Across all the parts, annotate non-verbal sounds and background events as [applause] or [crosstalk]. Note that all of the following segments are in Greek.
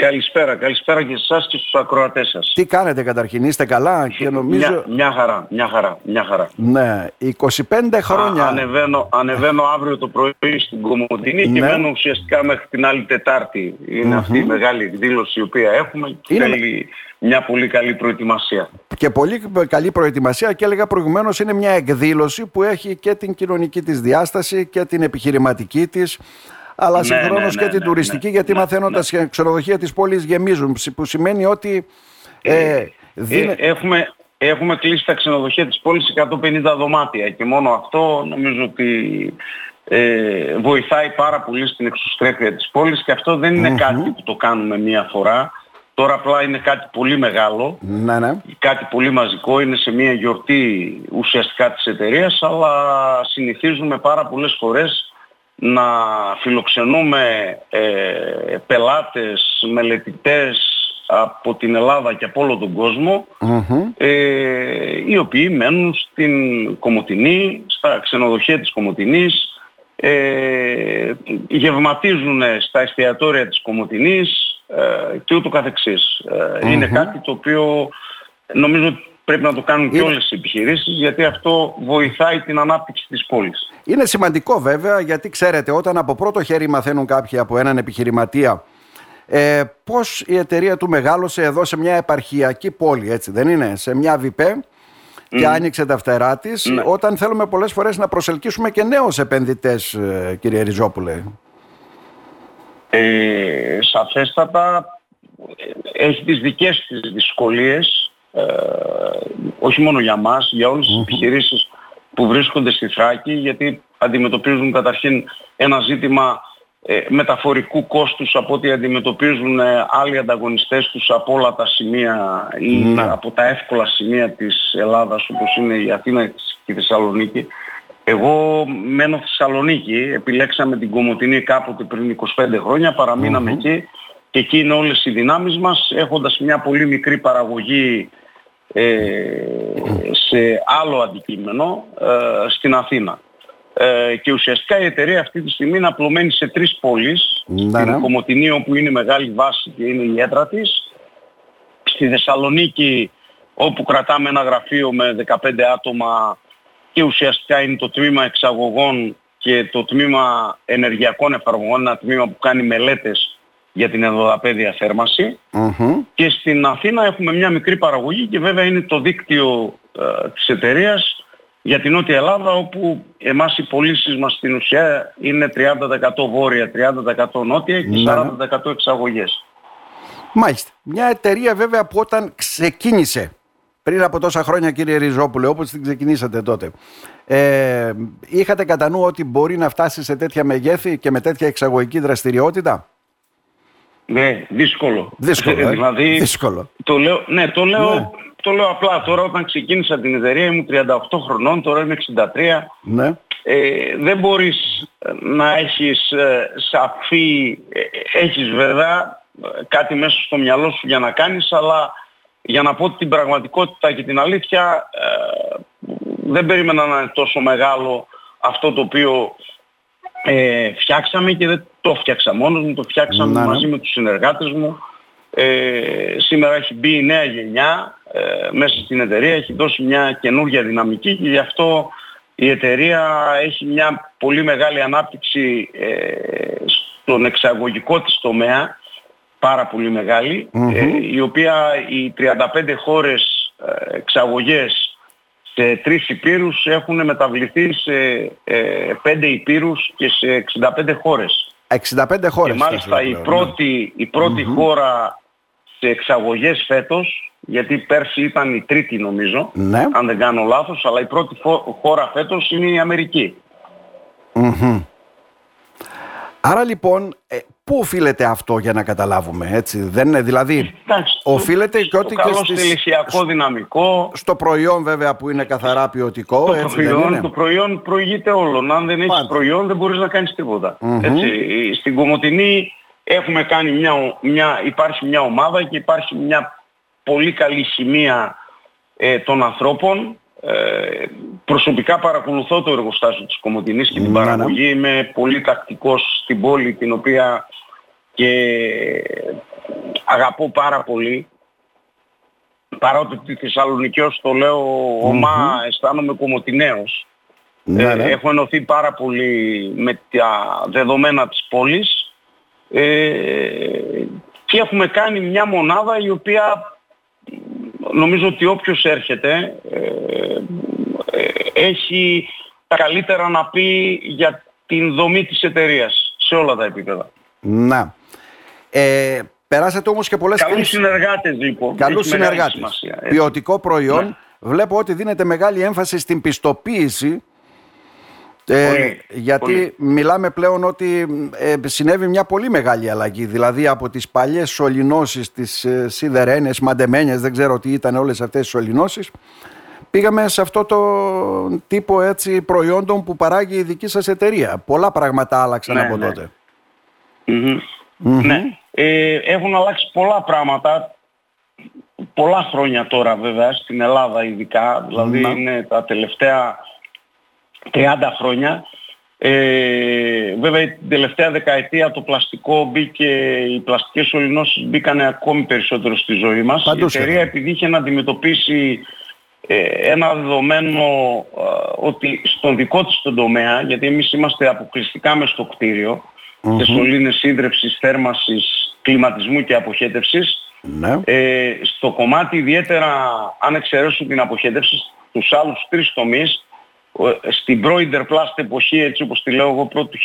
Καλησπέρα, καλησπέρα και σε εσάς και στους ακροατές σας. Τι κάνετε καταρχήν, είστε καλά και νομίζω... Μια, μια χαρά, μια χαρά, μια χαρά. Ναι, 25 χρόνια... Α, ανεβαίνω, ανεβαίνω αύριο το πρωί στην Κομωτινή και Ναι. μένω ουσιαστικά μέχρι την άλλη Τετάρτη. Είναι αυτή η μεγάλη εκδήλωση η οποία έχουμε και Είναι- θέλει μια πολύ καλή προετοιμασία. Και πολύ καλή προετοιμασία και έλεγα προηγουμένως είναι μια εκδήλωση που έχει και την κοινωνική της διάσταση και την επιχειρηματική της αλλά Ναι, συγχρόνως ναι, και ναι, την ναι, τουριστική ναι, γιατί ναι, μαθαίνω τα σχε- ξενοδοχεία της πόλης γεμίζουν ψ- που σημαίνει ότι ε, δίνε- Ε, έχουμε, έχουμε κλείσει τα ξενοδοχεία της πόλης 150 δωμάτια και μόνο αυτό νομίζω ότι ε, βοηθάει πάρα πολύ στην εξωστρέφεια της πόλης και αυτό δεν ειναι κάτι που το κάνουμε μία φορά. Τώρα απλά είναι κάτι πολύ μεγάλο, ναι, ναι. κάτι πολύ μαζικό, είναι σε μία γιορτή ουσιαστικά της εταιρείας, αλλά συνηθίζουμε πάρα πολλές φορές να φιλοξενούμε ε, πελάτες, μελετητές από την Ελλάδα και από όλο τον κόσμο Μμμ. ε, οι οποίοι μένουν στην Κομωτινή, στα ξενοδοχεία της Κομωτινής, ε, γευματίζουν στα εστιατόρια της Κομωτινής ε, και ούτω καθεξής. Ε, Είναι κάτι το οποίο νομίζω ότι πρέπει να το κάνουν και Είναι- όλες οι επιχειρήσεις γιατί αυτό βοηθάει την ανάπτυξη της πόλης. Είναι σημαντικό βέβαια γιατί ξέρετε όταν από πρώτο χέρι μαθαίνουν κάποιοι από έναν επιχειρηματία ε, πώς η εταιρεία του μεγάλωσε εδώ σε μια επαρχιακή πόλη έτσι δεν είναι, σε μια ΒΙΠΕ και άνοιξε τα φτερά της Ναι. όταν θέλουμε πολλές φορές να προσελκύσουμε και νέους επενδυτές ε, κύριε Ριζόπουλε. Ε, σαφέστατα ε, έχει τις δικές της δυσκολίες ε, όχι μόνο για μας, για όλες τις επιχειρήσεις που βρίσκονται στη Θράκη γιατί αντιμετωπίζουν καταρχήν ένα ζήτημα ε, μεταφορικού κόστους από ό,τι αντιμετωπίζουν ε, άλλοι ανταγωνιστές τους από όλα τα σημεία ή Ναι. από τα εύκολα σημεία της Ελλάδας όπως είναι η Αθήνα και η Θεσσαλονίκη. Εγώ μένω στη Θεσσαλονίκη, επιλέξαμε την Κομωτινή κάποτε πριν 25 χρόνια, παραμείναμε εκεί και εκεί είναι όλες οι δυνάμεις μας έχοντας μια πολύ μικρή παραγωγή ε, σε άλλο αντικείμενο ε, στην Αθήνα. Ε, και ουσιαστικά η εταιρεία αυτή τη στιγμή είναι απλωμένη σε τρεις πόλεις. Ναι, ναι. Στην Κομωτινή όπου είναι η μεγάλη βάση και είναι η έδρα της. Στη Θεσσαλονίκη όπου κρατάμε ένα γραφείο με 15 άτομα και ουσιαστικά είναι το τμήμα εξαγωγών και το τμήμα ενεργειακών εφαρμογών, ένα τμήμα που κάνει μελέτες για την ενδοδαπέδια θέρμανση. Μμμ. Και στην Αθήνα έχουμε μια μικρή παραγωγή και βέβαια είναι το δίκτυο ε, της εταιρείας για την Νότια Ελλάδα όπου εμάς οι πωλήσεις μας στην ουσία είναι 30% βόρεια, 30% νότια και Ναι, ναι. 40% εξαγωγές. Μάλιστα. Μια εταιρεία βέβαια που όταν ξεκίνησε πριν από τόσα χρόνια κύριε Ριζόπουλε όπως την ξεκινήσατε τότε ε, είχατε κατά νου ότι μπορεί να φτάσει σε τέτοια μεγέθη και με τέτοια εξαγωγική δραστηριότητα; Ναι, δύσκολο. Δύσκολο, ε. δηλαδή, Δύσκολο. Το λέω, ναι, το λέω, Ναι. το λέω απλά. Τώρα όταν ξεκίνησα την εταιρεία ήμουν 38 χρονών, τώρα είμαι 63. Ναι. Ε, δεν μπορείς ε, να έχεις ε, σαφή, ε, έχεις βέβαια ε, κάτι μέσα στο μυαλό σου για να κάνεις, αλλά για να πω την πραγματικότητα και την αλήθεια, ε, δεν περίμενα να είναι τόσο μεγάλο αυτό το οποίο ε, φτιάξαμε και δεν το φτιάξα μόνος μου, το φτιάξαμε Να, ναι. μαζί με τους συνεργάτες μου. Ε, σήμερα έχει μπει η νέα γενιά ε, μέσα στην εταιρεία, έχει δώσει μια καινούργια δυναμική και γι' αυτό η εταιρεία έχει μια πολύ μεγάλη ανάπτυξη ε, στον εξαγωγικό της τομέα, πάρα πολύ μεγάλη, ε, η οποία οι 35 χώρες ε, εξαγωγές σε τρεις υπήρους έχουν μεταβληθεί σε ε, πέντε υπήρους και σε 65 χώρες. 65 χώρες. Και μάλιστα η πλέον, πρώτη, η πρωτη χώρα σε εξαγωγές φέτος, γιατί πέρσι ήταν η τρίτη νομίζω, Ναι. αν δεν κάνω λάθος, αλλά η πρώτη φο- χώρα φέτος είναι η Αμερική. Μμμ. Άρα λοιπόν, ε, πού οφείλεται αυτό για να καταλάβουμε, έτσι, δεν είναι, δηλαδή, Εντάξει, οφείλεται στο- και ότι στο και καλό στις- στελεχειακό δυναμικό, στο προϊόν βέβαια που είναι καθαρά ποιοτικό, το έτσι δεν προϊόν, είναι; το προϊόν προηγείται όλων. Αν δεν έχεις Πάντα. προϊόν δεν μπορείς να κάνεις τίποτα. Έτσι, στην Κομωτινή έχουμε κάνει μια, ο- μια, υπάρχει μια ομάδα και υπάρχει μια πολύ καλή σημεία ε, των ανθρώπων. Ε, προσωπικά παρακολουθώ το εργοστάσιο της Κομωτινής και την Ναι, ναι. παραγωγή. Είμαι πολύ τακτικός στην πόλη την οποία και αγαπώ πάρα πολύ. Παρότι τη Θεσσαλονίκη ως το λέω ομά αισθάνομαι κομμωτινέος. Ναι, ναι. Έχω ενωθεί πάρα πολύ με τα δεδομένα της πόλης ε, και έχουμε κάνει μια μονάδα η οποία νομίζω ότι όποιος έρχεται ε, ε, έχει τα καλύτερα να πει για την δομή της εταιρείας σε όλα τα επίπεδα. Να. Ε, περάσατε όμως και πολλές Καλούς συνεργάτες λοιπόν. Καλούς συνεργάτες. Ποιοτικό προϊόν. Ναι. Βλέπω ότι δίνεται μεγάλη έμφαση στην πιστοποίηση ε, γιατί μιλάμε πλέον ότι ε, συνέβη μια πολύ μεγάλη αλλαγή. Δηλαδή από τις παλιές σωληνώσεις, τις ε, σιδερένες, μαντεμένιες, δεν ξέρω τι ήταν όλες αυτές τις σωληνώσεις, πήγαμε σε αυτό το τύπο έτσι, προϊόντων που παράγει η δική σας εταιρεία. Πολλά πράγματα άλλαξαν ναι, από ναι. τότε. Ναι. Ε, έχουν αλλάξει πολλά πράγματα. Πολλά χρόνια τώρα βέβαια στην Ελλάδα ειδικά. Δηλαδή είναι τα τελευταία 30 χρόνια. Ε, βέβαια την τελευταία δεκαετία το πλαστικό μπήκε, οι πλαστικές σωληνώσεις μπήκαν ακόμη περισσότερο στη ζωή μας. η εταιρεία επειδή είχε να αντιμετωπίσει ε, ένα δεδομένο ε, ότι στον δικό της τον τομέα, γιατί εμείς είμαστε αποκλειστικά μες στο κτίριο, mm-hmm. σε σωλήνες ίδρευσης, θέρμασης, κλιματισμού και αποχέτευσης, ναι. ε, στο κομμάτι ιδιαίτερα αν εξαιρέσουν την αποχέτευση, στους άλλους τρεις τομείς, στην προ Interplast εποχή, έτσι όπως τη λέω εγώ πρώτου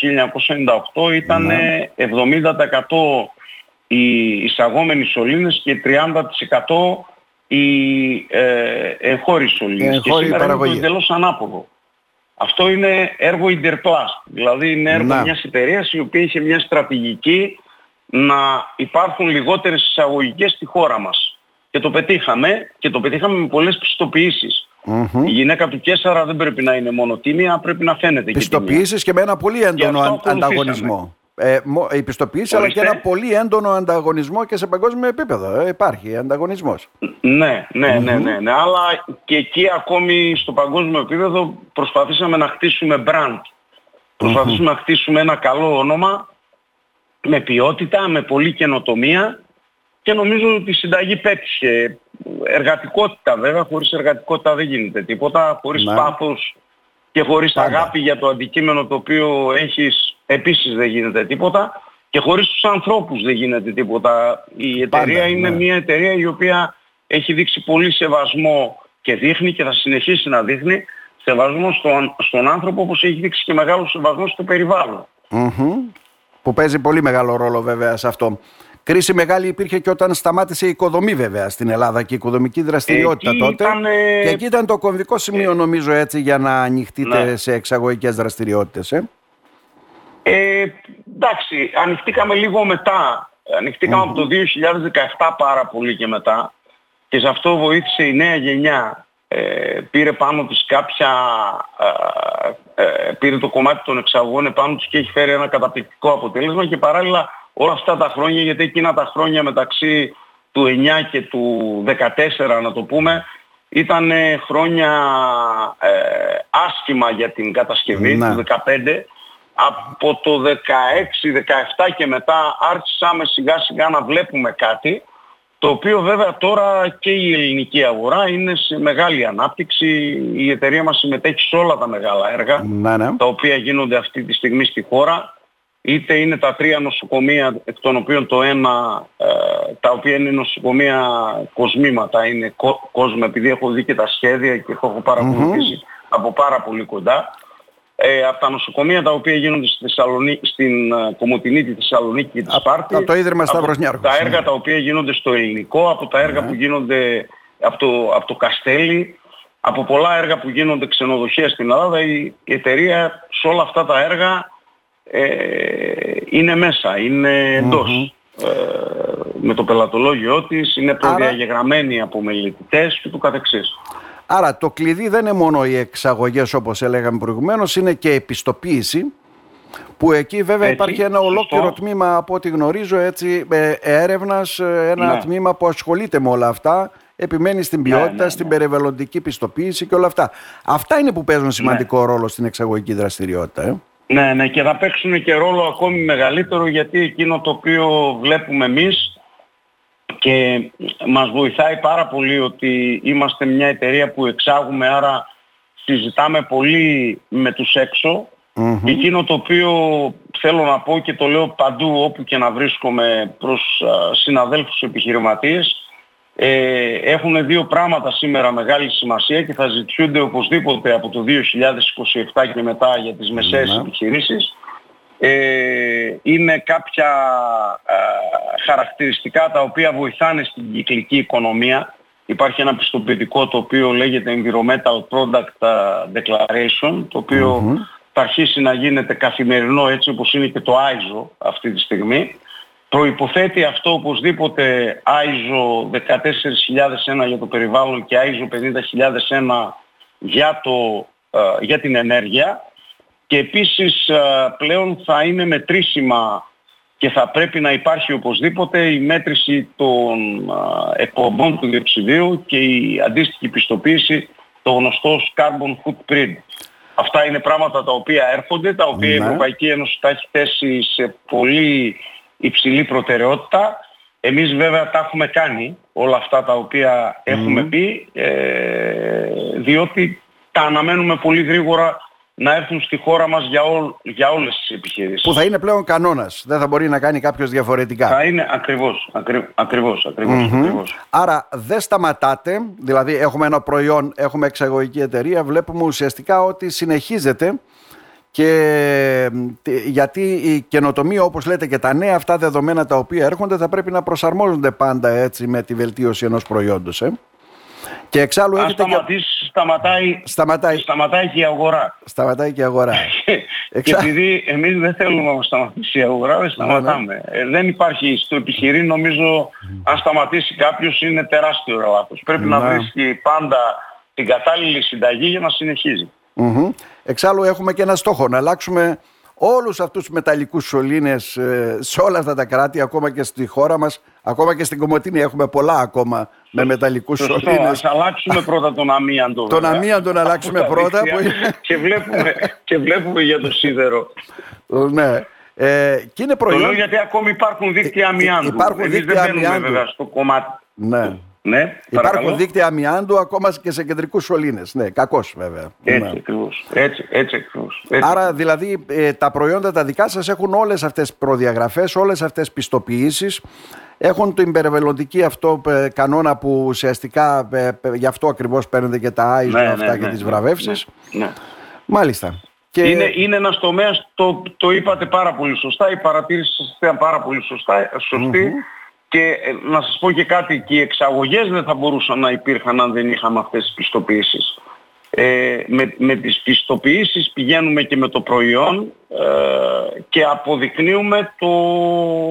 1998, ήταν ναι. 70% οι εισαγόμενοι σωλήνες και 30% οι ε, εγχώροι σωλήνες. Και σήμερα παραγωγή. είναι το εντελώς ανάποδο. Αυτό είναι έργο Interplast, δηλαδή είναι έργο να. μιας εταιρείας η οποία είχε μια στρατηγική να υπάρχουν λιγότερες εισαγωγικές στη χώρα μας. Και το πετύχαμε και το πετύχαμε με πολλές πιστοποιήσεις. Mm-hmm. Η γυναίκα του Κέσσαρα δεν πρέπει να είναι μόνο τίμια, πρέπει να φαίνεται Πιστοποιήσεις και, και με ένα πολύ έντονο ανταγωνισμό. Ε, η πιστοποίηση αλλά και ένα πολύ έντονο ανταγωνισμό και σε παγκόσμιο επίπεδο. Ε, υπάρχει ανταγωνισμός. Ναι, ναι, ναι, ναι, ναι. Αλλά και εκεί ακόμη στο παγκόσμιο επίπεδο προσπαθήσαμε να χτίσουμε brand. Προσπαθήσαμε να χτίσουμε ένα καλό όνομα με ποιότητα, με πολλή καινοτομία και νομίζω ότι η συνταγή πέτυχε. Εργατικότητα βέβαια, χωρίς εργατικότητα δεν γίνεται τίποτα, χωρίς ναι. πάθος και χωρίς αγάπη για το αντικείμενο το οποίο έχεις επίσης δεν γίνεται τίποτα και χωρίς τους ανθρώπους δεν γίνεται τίποτα. Η εταιρεία είναι ναι. μια εταιρεία η οποία έχει δείξει πολύ σεβασμό και δείχνει και θα συνεχίσει να δείχνει σεβασμό στον, στον άνθρωπο όπως έχει δείξει και μεγάλο σεβασμό στο περιβαλλον Που παίζει πολύ μεγάλο ρόλο βέβαια σε αυτό. Κρίση μεγάλη υπήρχε και όταν σταμάτησε η οικοδομή βέβαια στην Ελλάδα και η οικοδομική δραστηριότητα εκεί τότε. Ήταν, και εκεί ήταν το κομβικό σημείο νομίζω έτσι για να ανοιχτείτε ναι. σε εξαγωγικές δραστηριότητες. Ε; Ε, εντάξει, ανοιχτήκαμε λίγο μετά. από το 2017 πάρα πολύ και μετά. Και σε αυτό βοήθησε η νέα γενιά. Ε, πήρε πάνω της κάποια... Ε, ε, πήρε το κομμάτι των εξαγωγών επάνω της και έχει φέρει ένα καταπληκτικό αποτέλεσμα και παράλληλα όλα αυτά τα χρόνια, γιατί εκείνα τα χρόνια μεταξύ του 9 και του 14 να το πούμε, ήταν χρόνια ε, άσχημα για την κατασκευή του 15. Από το 16-17 και μετά άρχισαμε σιγά σιγά να βλέπουμε κάτι το οποίο βέβαια τώρα και η ελληνική αγορά είναι σε μεγάλη ανάπτυξη. Η εταιρεία μας συμμετέχει σε όλα τα μεγάλα έργα ναι, ναι. τα οποία γίνονται αυτή τη στιγμή στη χώρα είτε είναι τα τρία νοσοκομεία, εκ των οποίων το ένα, ε, τα οποία είναι νοσοκομεία κοσμήματα, είναι κόσμο, επειδή έχω δει και τα σχέδια και έχω από πάρα πολύ κοντά. Ε, από τα νοσοκομεία τα οποία γίνονται στη Θεσσαλονίκη, στην uh, Κομωτινή, τη Θεσσαλονίκη και της Σπάρτη. Από το Ίδρυμα από τα έργα τα οποία γίνονται στο ελληνικό, από τα έργα ναι. που γίνονται από το, από το Καστέλι, από πολλά έργα που γίνονται ξενοδοχεία στην Ελλάδα. Η, η εταιρεία σε όλα αυτά τα έργα ε, είναι μέσα, είναι Ε, με το πελατολόγιο της, είναι προδιαγεγραμμένη από μελετητές και του καθεξής. Άρα το κλειδί δεν είναι μόνο οι εξαγωγές όπως έλεγαμε προηγουμένως, είναι και επιστοποίηση που εκεί βέβαια υπάρχει ένα ολόκληρο τμήμα από ό,τι γνωρίζω έτσι ε, έρευνας, ε, ένα ναι. τμήμα που ασχολείται με όλα αυτά επιμένει στην ναι, ποιότητα, ναι, στην περιβαλλοντική πιστοποίηση και όλα αυτά. Αυτά είναι που παίζουν σημαντικό ρόλο στην εξαγωγική δραστηριότητα. Ε. Ναι, ναι, και θα παίξουν και ρόλο ακόμη μεγαλύτερο γιατί εκείνο το οποίο βλέπουμε εμείς και μας βοηθάει πάρα πολύ ότι είμαστε μια εταιρεία που εξάγουμε άρα συζητάμε πολύ με τους έξω. Εκείνο το οποίο θέλω να πω και το λέω παντού όπου και να βρίσκομαι προς συναδέλφους επιχειρηματίες ε, έχουν δύο πράγματα σήμερα μεγάλη σημασία και θα ζητιούνται οπωσδήποτε από το 2027 και μετά για τις μεσαίες mm επιχειρήσεις. Ε, είναι κάποια χαρακτηριστικά τα οποία βοηθάνε στην κυκλική οικονομία. Υπάρχει ένα πιστοποιητικό το οποίο λέγεται Environmental Product Declaration, το οποίο θα αρχίσει να γίνεται καθημερινό έτσι όπως είναι και το ISO αυτή τη στιγμή. Προϋποθέτει αυτό οπωσδήποτε ISO 14.001 για το περιβάλλον και ISO 50.001 για, το, ε, για την ενέργεια και επίσης ε, πλέον θα είναι μετρήσιμα και θα πρέπει να υπάρχει οπωσδήποτε η μέτρηση των ε, εκπομπών του διοξιδίου και η αντίστοιχη πιστοποίηση το γνωστό carbon footprint. Αυτά είναι πράγματα τα οποία έρχονται, τα οποία η ναι. Ευρωπαϊκή Ένωση τα έχει θέσει σε πολύ υψηλή προτεραιότητα. Εμείς βέβαια τα έχουμε κάνει όλα αυτά τα οποία έχουμε πει, ε, διότι τα αναμένουμε πολύ γρήγορα να έρθουν στη χώρα μας για, ό, για όλες τις επιχειρήσεις. Που θα είναι πλέον κανόνας. Δεν θα μπορεί να κάνει κάποιος διαφορετικά. Θα είναι ακριβώς, ακρι, ακριβώς, ακριβώς, ακριβώς. Άρα δεν σταματάτε, δηλαδή έχουμε ένα προϊόν, έχουμε εξαγωγική εταιρεία, βλέπουμε ουσιαστικά ότι συνεχίζεται και γιατί η καινοτομία όπως λέτε και τα νέα αυτά δεδομένα τα οποία έρχονται θα πρέπει να προσαρμόζονται πάντα έτσι με τη βελτίωση ενός προϊόντος. Ε; Και εξάλλου έχετε σταματήσεις, σταματάει, σταματάει. σταματάει και η αγορά. Σταματάει και η αγορά. [laughs] και επειδή εμείς δεν θέλουμε να σταματήσει η αγορά, δεν σταματάμε. Ε, δεν υπάρχει στο επιχειρήν, νομίζω, αν σταματήσει κάποιος είναι τεράστιο λάθος. Πρέπει να βρίσκει πάντα την κατάλληλη συνταγή για να συνεχίζει. Εξάλλου έχουμε και ένα στόχο, να αλλάξουμε όλους αυτούς τους μεταλλικούς σωλήνες ε, σε όλα αυτά τα κράτη, ακόμα και στη χώρα μας, ακόμα και στην Κομωτίνη έχουμε πολλά ακόμα με μεταλλικούς Σωστό, σωλήνες. Ας αλλάξουμε πρώτα τον αμίαντο. τον αμίαντο να αλλάξουμε πρώτα. Που... και, βλέπουμε, και βλέπουμε για το σίδερο. ναι. Ε, και είναι προϊόν... Το λέω γιατί ακόμη υπάρχουν δίκτυα αμιάντου. Υπάρχουν Εμείς δίκτυα δεν αμιάντου. βέβαια στο κομμάτι. Ναι. Ναι, Υπάρχουν δίκτυα αμοιάντου ακόμα και σε κεντρικούς σωλήνες. Ναι, κακός βέβαια. Έτσι ναι. ακριβώς. Έτσι, έτσι ακριβώς. Άρα δηλαδή ε, τα προϊόντα τα δικά σας έχουν όλες αυτές τι προδιαγραφές, όλες αυτές τι πιστοποιήσεις. Έχουν την περιβαλλοντική αυτό ε, κανόνα που ουσιαστικά ε, γι' αυτό ακριβώς παίρνετε και τα ISO ναι, αυτά ναι, και ναι, τις ναι, βραβεύσεις. Ναι, Μάλιστα. Και... Είναι, είναι ένας τομέας, το, το είπατε πάρα πολύ σωστά, η παρατήρηση σας ήταν πάρα πολύ σωστά, σωστη και ε, να σας πω και κάτι, και οι εξαγωγές δεν θα μπορούσαν να υπήρχαν αν δεν είχαμε αυτές τις πιστοποιήσεις. Ε, με, με τις πιστοποιήσεις πηγαίνουμε και με το προϊόν ε, και αποδεικνύουμε το,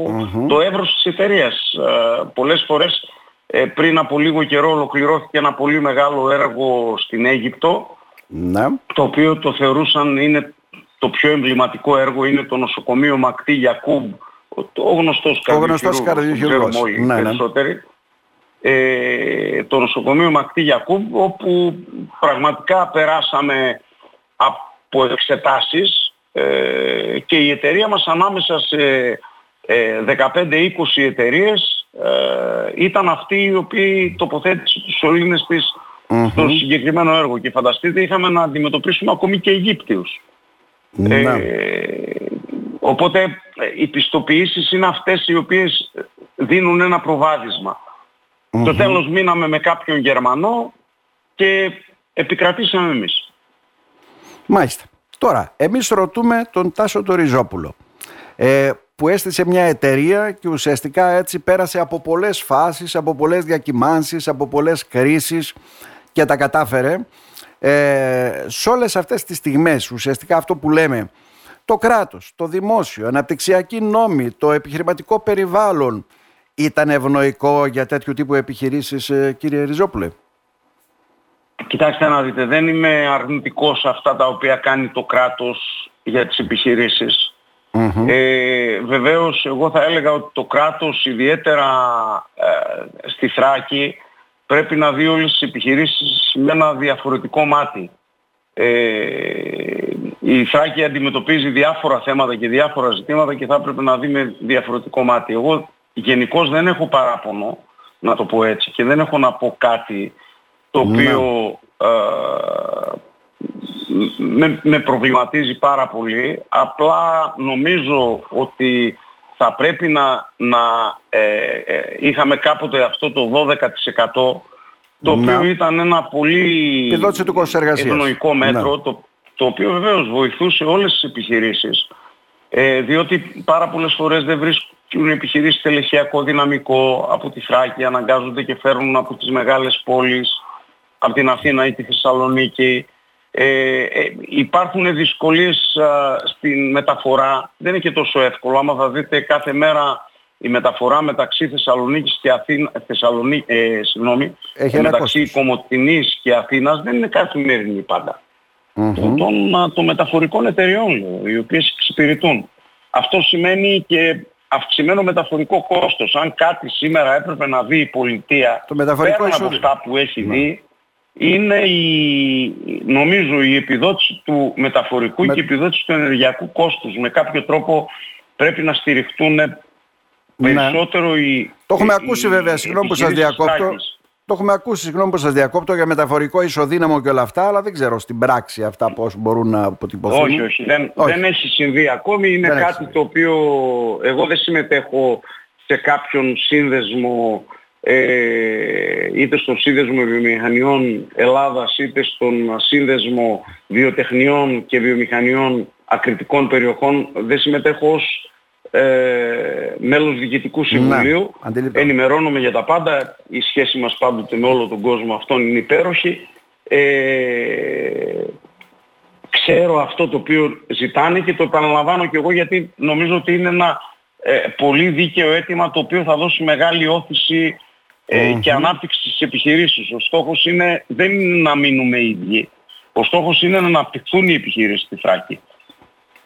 mm το εύρος της εταιρείας. Ε, πολλές φορές ε, πριν από λίγο καιρό ολοκληρώθηκε ένα πολύ μεγάλο έργο στην Αίγυπτο ναι. το οποίο το θεωρούσαν είναι το πιο εμβληματικό έργο είναι το νοσοκομείο Μακτή Γιακούμπ ο γνωστός καρδιοχειρουργός, όλοι ναι, ναι. περισσότεροι, ε, το νοσοκομείο Μακτή Γιακούμπ, όπου πραγματικά περάσαμε από εξετάσεις ε, και η εταιρεία μας ανάμεσα σε ε, 15-20 εταιρείες ε, ήταν αυτή η οποία τοποθέτησε τους σωλήνες της στο συγκεκριμένο έργο και φανταστείτε είχαμε να αντιμετωπίσουμε ακόμη και Αιγύπτιους. Ναι. Ε, Οπότε ε, οι πιστοποιήσεις είναι αυτές οι οποίες δίνουν ένα προβάδισμα. Το τέλος μείναμε με κάποιον Γερμανό και επικρατήσαμε εμείς. Μάλιστα. Τώρα, εμείς ρωτούμε τον Τάσο το Ριζόπουλο ε, που έστησε μια εταιρεία και ουσιαστικά έτσι πέρασε από πολλές φάσεις, από πολλές διακυμάνσεις, από πολλές κρίσεις και τα κατάφερε. Ε, σε όλες αυτές τις στιγμές ουσιαστικά αυτό που λέμε το κράτος, το δημόσιο, αναπτυξιακή νόμη, το επιχειρηματικό περιβάλλον ήταν ευνοϊκό για τέτοιου τύπου επιχειρήσεις ε, κύριε Ριζόπουλε; Κοιτάξτε να δείτε, δεν είμαι αρνητικός σε αυτά τα οποία κάνει το κράτος για τις επιχειρήσεις. Ε, βεβαίως εγώ θα έλεγα ότι το κράτος ιδιαίτερα ε, στη Θράκη πρέπει να δει όλες τις επιχειρήσεις με ένα διαφορετικό μάτι. Ε, η Θράκη αντιμετωπίζει διάφορα θέματα και διάφορα ζητήματα και θα έπρεπε να δει με διαφορετικό μάτι. Εγώ γενικώς δεν έχω παράπονο να το πω έτσι, και δεν έχω να πω κάτι το Ναι. οποίο ε, με, με προβληματίζει πάρα πολύ. Απλά νομίζω ότι θα πρέπει να, να ε, ε, είχαμε κάποτε αυτό το 12% το Ναι. οποίο ήταν ένα πολύ Επιδότηση του κόστους εργασίας. ευνοϊκό μέτρο Ναι. το, το οποίο βεβαίως βοηθούσε όλες τις επιχειρήσεις ε, διότι πάρα πολλές φορές δεν βρίσκουν οι επιχειρήσεις τελεχειακό δυναμικό από τη Θράκη, αναγκάζονται και φέρνουν από τις μεγάλες πόλεις, από την Αθήνα ή τη Θεσσαλονίκη. Ε, ε, υπάρχουν δυσκολίες α, στην μεταφορά, δεν είναι και τόσο εύκολο. Άμα θα δείτε κάθε μέρα η μεταφορά μεταξύ Θεσσαλονίκης και Αθήνα, Θεσσαλονί, ε, συγγνώμη, Έχει ένα μεταξύ κόστος. Κομωτινής και Αθήνας δεν είναι καθημερινή πάντα Μμμ. των, των, α, των μεταφορικών εταιριών λέω, οι οποίες εξυπηρετούν. Αυτό σημαίνει και αυξημένο μεταφορικό κόστος. Αν κάτι σήμερα έπρεπε να δει η πολιτεία Το μεταφορικό πέραν από εισόδημα. αυτά που έχει δει είναι η, νομίζω η επιδότηση του μεταφορικού Με- και η επιδότηση του ενεργειακού κόστους. Με κάποιο τρόπο πρέπει να στηριχτούν περισσότερο οι Ναι. Το έχουμε οι- ακούσει βέβαια, οι συγγνώμη που σας επιχειρήσεις διακόπτω. Θράκης. Το έχουμε ακούσει, συγγνώμη που σας διακόπτω για μεταφορικό ισοδύναμο και όλα αυτά, αλλά δεν ξέρω στην πράξη αυτά πώς μπορούν να αποτυπωθούν. Όχι, όχι. Δεν, Όχι. δεν έχει συμβεί ακόμη. Είναι Δεν έχει κάτι συμβεί. το οποίο εγώ δεν συμμετέχω σε κάποιον σύνδεσμο ε, είτε στον σύνδεσμο βιομηχανιών Ελλάδας είτε στον σύνδεσμο βιοτεχνιών και βιομηχανιών ακριτικών περιοχών δεν συμμετέχω ως ε, μέλος διοικητικού συμβουλίου αντιληπτό. ενημερώνομαι για τα πάντα η σχέση μας πάντοτε με όλο τον κόσμο αυτόν είναι υπέροχη ε, ξέρω αυτό το οποίο ζητάνε και το επαναλαμβάνω και εγώ γιατί νομίζω ότι είναι ένα ε, πολύ δίκαιο αίτημα το οποίο θα δώσει μεγάλη όθηση ε, και ανάπτυξη στις επιχειρήσεις. Ο στόχος είναι, δεν είναι να μείνουμε ίδιοι. Ο στόχος είναι να αναπτυχθούν οι επιχειρήσεις στη Θράκη.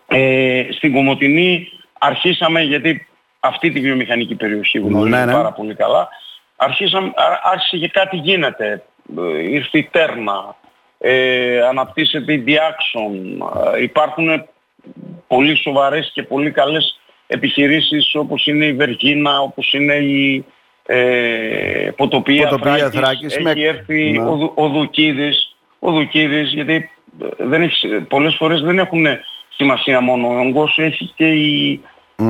Ε, στην Κομωτινή αρχίσαμε, γιατί αυτή τη βιομηχανική περιοχή γνωρίζω Ναι, ναι. πάρα πολύ καλά, αρχίσαμε, ά- άρχισε και κάτι γίνεται. Ε, Ήρθε η Τέρνα, ε, αναπτύσσεται η Diaxon, ε, υπάρχουν πολύ σοβαρές και πολύ καλές επιχειρήσεις όπως είναι η Βεργίνα, όπως είναι η ε, Ποτοπία, Ποτοπία Θράκης. Θράκης, Έχει με- έρθει ναι. ο, Δου- ο Δουκίδης, ο Δουκίδης, γιατί ε, δεν έχει, πολλές φορές δεν έχουν σημασία μόνο ο όγκος, έχει και η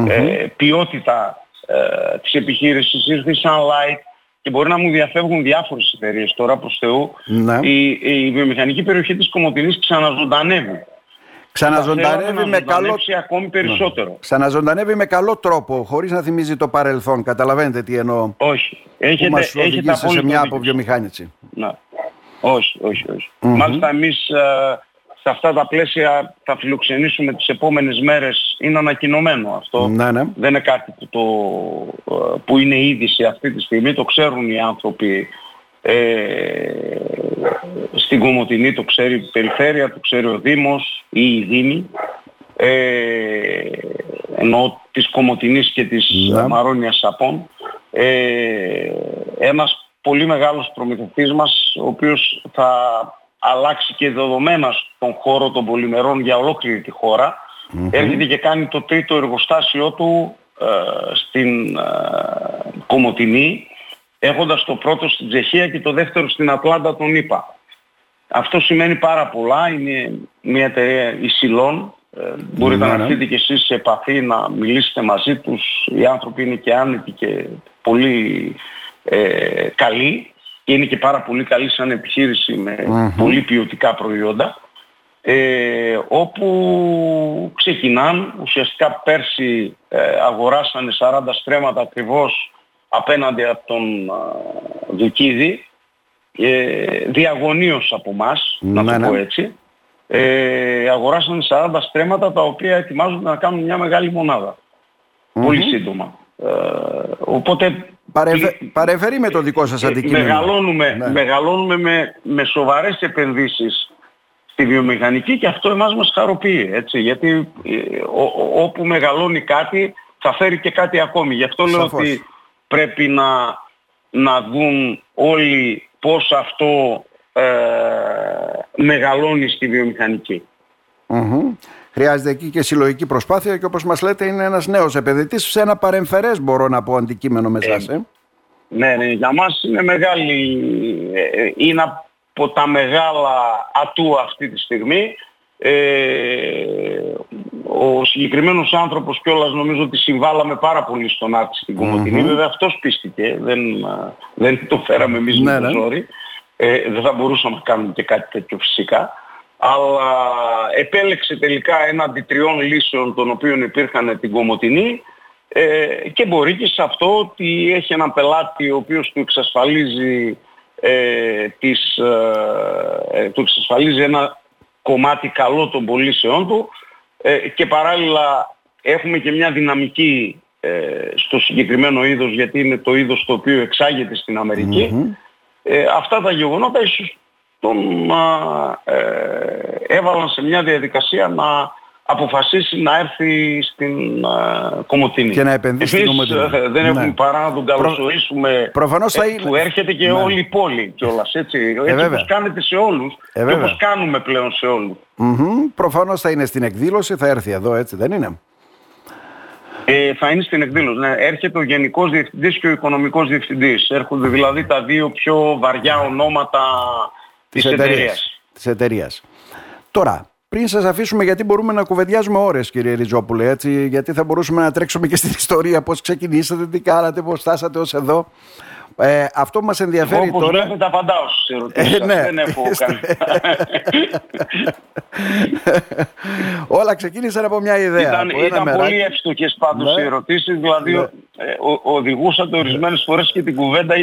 ε, ποιότητα ε, της επιχείρησης. Ήρθε η Sunlight και μπορεί να μου διαφεύγουν διάφορες εταιρείες τώρα προς Θεού. Ναι. Η, η βιομηχανική περιοχή της Κομωτινής ξαναζωντανεύει. Ξαναζωντανεύει Θα θέλαμε με να καλό... ζωντανέψει ακόμη περισσότερο. Ξαναζωντανεύει με καλό τρόπο, χωρίς να θυμίζει το παρελθόν. Καταλαβαίνετε τι εννοώ. Όχι. Που Έχετε, μας έχετε οδηγήσει σε απόλυτο μια δίκιο. αποβιομηχάνηση. Ναι. Όχι, όχι, όχι. Μάλιστα εμείς ε, σε αυτά τα πλαίσια θα φιλοξενήσουμε τις επόμενες μέρες. Είναι ανακοινωμένο αυτό. Ναι, ναι. Δεν είναι κάτι που, το, ε, που είναι είδηση αυτή τη στιγμή. Το ξέρουν οι άνθρωποι ε, στην Κομωτινή, το ξέρει η Περιφέρεια, το ξέρει ο Δήμος ή η Δήμη. Ε, ενώ της Κομωτινής και της Ναι. ε, Μαρόνιας Σαπών. Ε, ένας πολύ μεγάλος προμηθευτής μας, ο οποίος θα αλλάξει και δεδομένα στον χώρο των πολυμερών για ολόκληρη τη χώρα. Έρχεται και κάνει το τρίτο εργοστάσιο του ε, στην ε, Κομωτινή, έχοντας το πρώτο στην Τσεχία και το δεύτερο στην Ατλάντα των ΗΠΑ. Αυτό σημαίνει πάρα πολλά. Είναι μια εταιρεία ισυλών. Ε, μπορείτε Ναι, να ναι. έρθετε και εσείς σε επαφή να μιλήσετε μαζί τους. Οι άνθρωποι είναι και άνετοι και πολύ ε, καλοί και είναι και πάρα πολύ καλοί σαν επιχείρηση με πολύ ποιοτικά προϊόντα. Ε, όπου ξεκινάν, ουσιαστικά πέρσι ε, αγοράσανε 40 στρέμματα ακριβώς απέναντι από τον α, Δουκίδη ε, διαγωνίως από μας, να Ναι, το ναι. πω έτσι. Ε, αγοράσανε 40 στρέμματα τα οποία ετοιμάζονται να κάνουν μια μεγάλη μονάδα. Πολύ σύντομα. Ε, οπότε Παρεμφε... πλη- Παρεμφερεί με το δικό σας ε, αντικείμενο. Μεγαλώνουμε, Ναι. μεγαλώνουμε με, με σοβαρές επενδύσεις στη βιομηχανική και αυτό εμάς μας χαροποιεί. Έτσι, γιατί ε, ο- ο- όπου μεγαλώνει κάτι θα φέρει και κάτι ακόμη. Γι' αυτό λέω Σαφώς. ότι πρέπει να, να δουν όλοι πώς αυτό ε, μεγαλώνει στη βιομηχανική. Μμμ. Χρειάζεται εκεί και συλλογική προσπάθεια και όπως μας λέτε είναι ένας νέος επενδυτής σε ένα παρεμφερές μπορώ να πω αντικείμενο με εσάς. Ε. Ναι, ναι, για μας είναι μεγάλη, ε, είναι από τα μεγάλα ατού αυτή τη στιγμή. Ε, ο συγκεκριμένος άνθρωπος κιόλας νομίζω ότι συμβάλαμε πάρα πολύ στον Άρτη στην Κομωτινή. Βέβαια αυτός πίστηκε, δεν, δεν το φέραμε εμείς ναι, με το ναι. ζόρι. Ε, δεν θα μπορούσαμε να κάνουμε και κάτι τέτοιο φυσικά. Αλλά επέλεξε τελικά έναντι τριών λύσεων των οποίων υπήρχαν την Κομωτινή ε, και μπορεί και σε αυτό ότι έχει έναν πελάτη ο οποίος του εξασφαλίζει, ε, τις, ε, του εξασφαλίζει ένα κομμάτι καλό των πωλήσεών του ε, και παράλληλα έχουμε και μια δυναμική ε, στο συγκεκριμένο είδος γιατί είναι το είδος το οποίο εξάγεται στην αμερικη ε, αυτά τα γεγονότα ίσως τον έβαλαν σε μια διαδικασία να αποφασίσει να έρθει στην uh, Κομωτινή. Και να επενδύσει στην Κομωτινή. Ε, δεν ναι. έχουμε παρά να τον καλωσορίσουμε Προ... θα ε, που έρχεται και ναι. όλη η πόλη κιόλας, έτσι. Ε, έτσι όπως κάνετε σε όλους ε, και όπως κάνουμε πλέον σε όλους. Mm-hmm. Προφανώς θα είναι στην εκδήλωση, θα έρθει εδώ, έτσι δεν είναι; Ε, θα είναι στην εκδήλωση. Ναι. Έρχεται ο Γενικός Διευθυντής και ο Οικονομικός Διευθυντής. Έρχονται δηλαδή τα δύο πιο βαριά ονόματα της, της εταιρείας. Της εταιρείας. Τώρα, πριν σας αφήσουμε γιατί μπορούμε να κουβεντιάζουμε ώρες κύριε Ριζόπουλε έτσι, γιατί θα μπορούσαμε να τρέξουμε και στην ιστορία πώς ξεκινήσατε, τι κάνατε, πώς φτάσατε ως εδώ. Ε, αυτό που μας ενδιαφέρει Εγώ, τώρα... βλέπετε απαντάω στις ερωτήσεις ε, ναι. δεν έχω [laughs] κάνει. [laughs] Όλα ξεκίνησαν από μια ιδέα. Ήταν, από ήταν πολύ εύστοχες πάντως ναι. οι ερωτήσεις, δηλαδή ναι. ε, οδηγούσατε ορισμένες φορές και την κουβέντα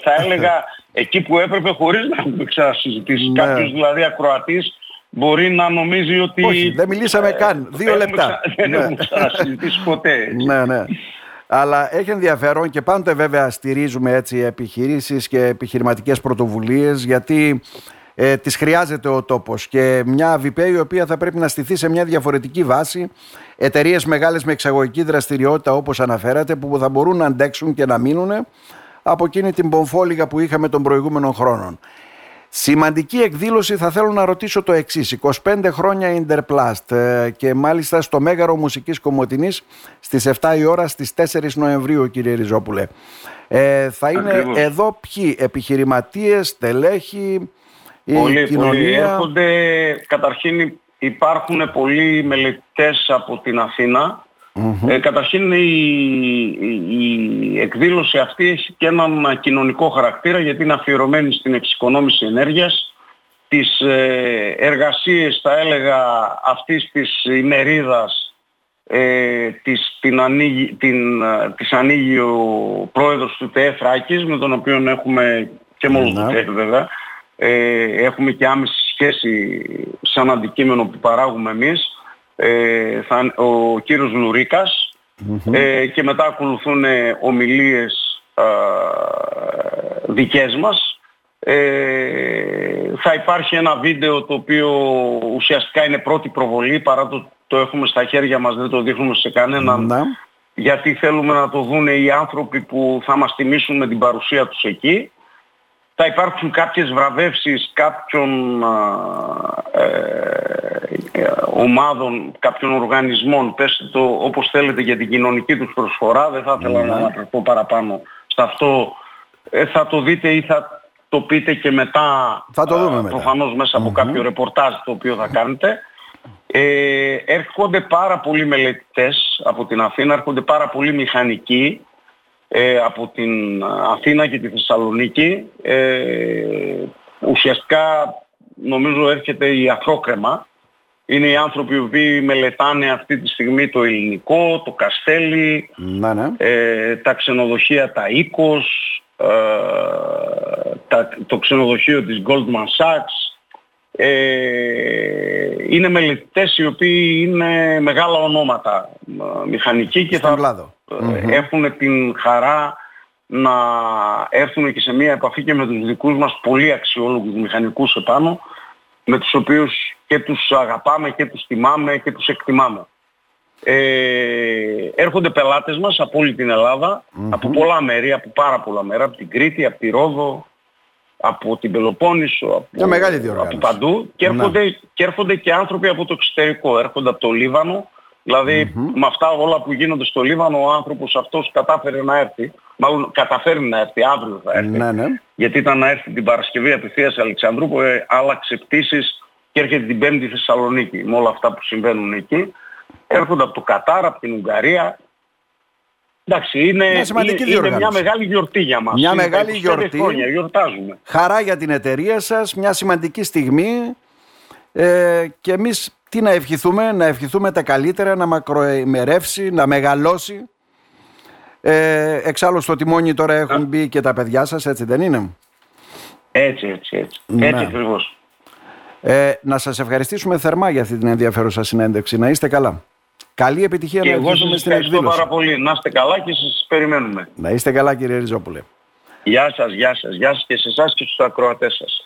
θα έλεγα εκεί που έπρεπε χωρίς να έχουμε ξανασυζητήσεις. Ναι. Κάποιος δηλαδή ακροατής μπορεί να νομίζει ότι... Όχι, δεν μιλήσαμε ε, καν. Δύο λεπτά. [laughs] Δεν ναι. έχουμε ξανασυζητήσει ποτέ. ναι, ναι. Αλλά έχει ενδιαφέρον και πάντοτε βέβαια στηρίζουμε έτσι επιχειρήσεις και επιχειρηματικές πρωτοβουλίες γιατί ε, τις χρειάζεται ο τόπος και μια ΒΠΕ η οποία θα πρέπει να στηθεί σε μια διαφορετική βάση εταιρείες μεγάλες με εξαγωγική δραστηριότητα όπως αναφέρατε που θα μπορούν να αντέξουν και να μείνουν από εκείνη την πομφόλιγα που είχαμε των προηγούμενων χρόνων. Σημαντική εκδήλωση θα θέλω να ρωτήσω το εξής. 25 χρόνια Interplast ε, και μάλιστα στο Μέγαρο Μουσικής Κομωτινής στις 7 η ώρα στις 4 Νοεμβρίου κύριε Ριζόπουλε. Ε, θα είναι εδώ ποιοι επιχειρηματίες, τελέχη, η πολύ, κοινωνία; Πολύ. Έρχονται, καταρχήν υπάρχουν πολλοί μελετητές από την Αθήνα ε, καταρχήν η, η, εκδήλωση αυτή έχει και έναν κοινωνικό χαρακτήρα γιατί είναι αφιερωμένη στην εξοικονόμηση ενέργειας, τις ε, εργασίες θα έλεγα αυτής της ημερίδας ε, της, την ανοίγει, την, ε, της ανοίγει ο πρόεδρος του ΤΕΕ Φράκης με τον οποίο έχουμε και μόνο τους ΤΕΕ βέβαια. Ε, έχουμε και άμεση σχέση σαν αντικείμενο που παράγουμε εμείς ε, θα, ο κύριος ε, και μετά ακολουθούν ομιλίες ε, δικές μας. Ε, θα υπάρχει ένα βίντεο το οποίο ουσιαστικά είναι πρώτη προβολή παρά το, το έχουμε στα χέρια μας, δεν το δείχνουμε σε κανέναν ναι. γιατί θέλουμε να το δουν οι άνθρωποι που θα μας τιμήσουν με την παρουσία τους εκεί θα υπάρξουν κάποιες βραβεύσεις κάποιων ε, ε, ομάδων, κάποιων οργανισμών, πέστε το όπως θέλετε για την κοινωνική τους προσφορά, δεν θα ήθελα να αναφερθώ παραπάνω σε αυτό. Ε, θα το δείτε ή θα το πείτε και μετά, θα το δούμε προφανώς μέσα από κάποιο ρεπορτάζ το οποίο θα κάνετε. Ε, έρχονται πάρα πολλοί μελετητές από την Αθήνα, έρχονται πάρα πολλοί μηχανικοί, ε, από την Αθήνα και τη Θεσσαλονίκη. Ε, ουσιαστικά νομίζω έρχεται η αφρόκρεμα. Είναι οι άνθρωποι οι οποίοι μελετάνε αυτή τη στιγμή το ελληνικό, το καστέλι, ναι, ναι. Ε, τα ξενοδοχεία τα οίκος, ε, τα, το ξενοδοχείο της Goldman Sachs. Ε, είναι μελετητές οι οποίοι είναι μεγάλα ονόματα μηχανικοί και θα, κλάδο mm έχουν την χαρά να έρθουν και σε μια επαφή και με τους δικούς μας πολύ αξιόλογους μηχανικούς επάνω με τους οποίους και τους αγαπάμε και τους τιμάμε και τους εκτιμάμε. Ε, έρχονται πελάτες μας από όλη την ελλαδα από πολλά μέρη, από πάρα πολλά μέρη, από την Κρήτη, από τη Ρόδο, από την Πελοπόννησο, από, μεγάλη από παντού. Και έρχονται, και έρχονται και άνθρωποι από το εξωτερικό. Έρχονται από το Λίβανο, δηλαδη με αυτά όλα που γίνονται στο Λίβανο ο άνθρωπος αυτός κατάφερε να έρθει, μάλλον καταφέρει να έρθει, αύριο θα έρθει. Ναι, ναι. Γιατί ήταν να έρθει την Παρασκευή απευθείας Αλεξανδρού που ε, άλλαξε πτήσεις και έρχεται την Πέμπτη Θεσσαλονίκη με όλα αυτά που συμβαίνουν εκεί. Έρχονται από το Κατάρ, από την Ουγγαρία, Εντάξει, είναι Μια είναι, σημαντική είναι μια διοργάνωση. μεγάλη γιορτή για μας. Μια Είναι τα μεγάλη 25 γιορτή. Χρόνια, γιορτάζουμε. Χαρά για την εταιρεία σας, μια σημαντική στιγμή ε, και εμείς τι να ευχηθούμε, να ευχηθούμε τα καλύτερα, να μακροημερεύσει, να μεγαλώσει. Ε, εξάλλου στο τιμόνι τώρα έχουν μπει και τα παιδιά σας, έτσι δεν είναι; Έτσι, έτσι, έτσι. Ναι. Έτσι ακριβώς. Ε, να σας ευχαριστήσουμε θερμά για αυτή την ενδιαφέρουσα συνέντευξη. Να είστε καλά. Καλή επιτυχία Και να εγώ σας ευχηθούμε στην ευχαριστώ εκδήλωση. πάρα πολύ. Να είστε καλά και σας περιμένουμε. Να είστε καλά κύριε Ριζόπουλε. Γεια σας, γεια σας, γεια σας και σε εσάς και στους ακροατές σας.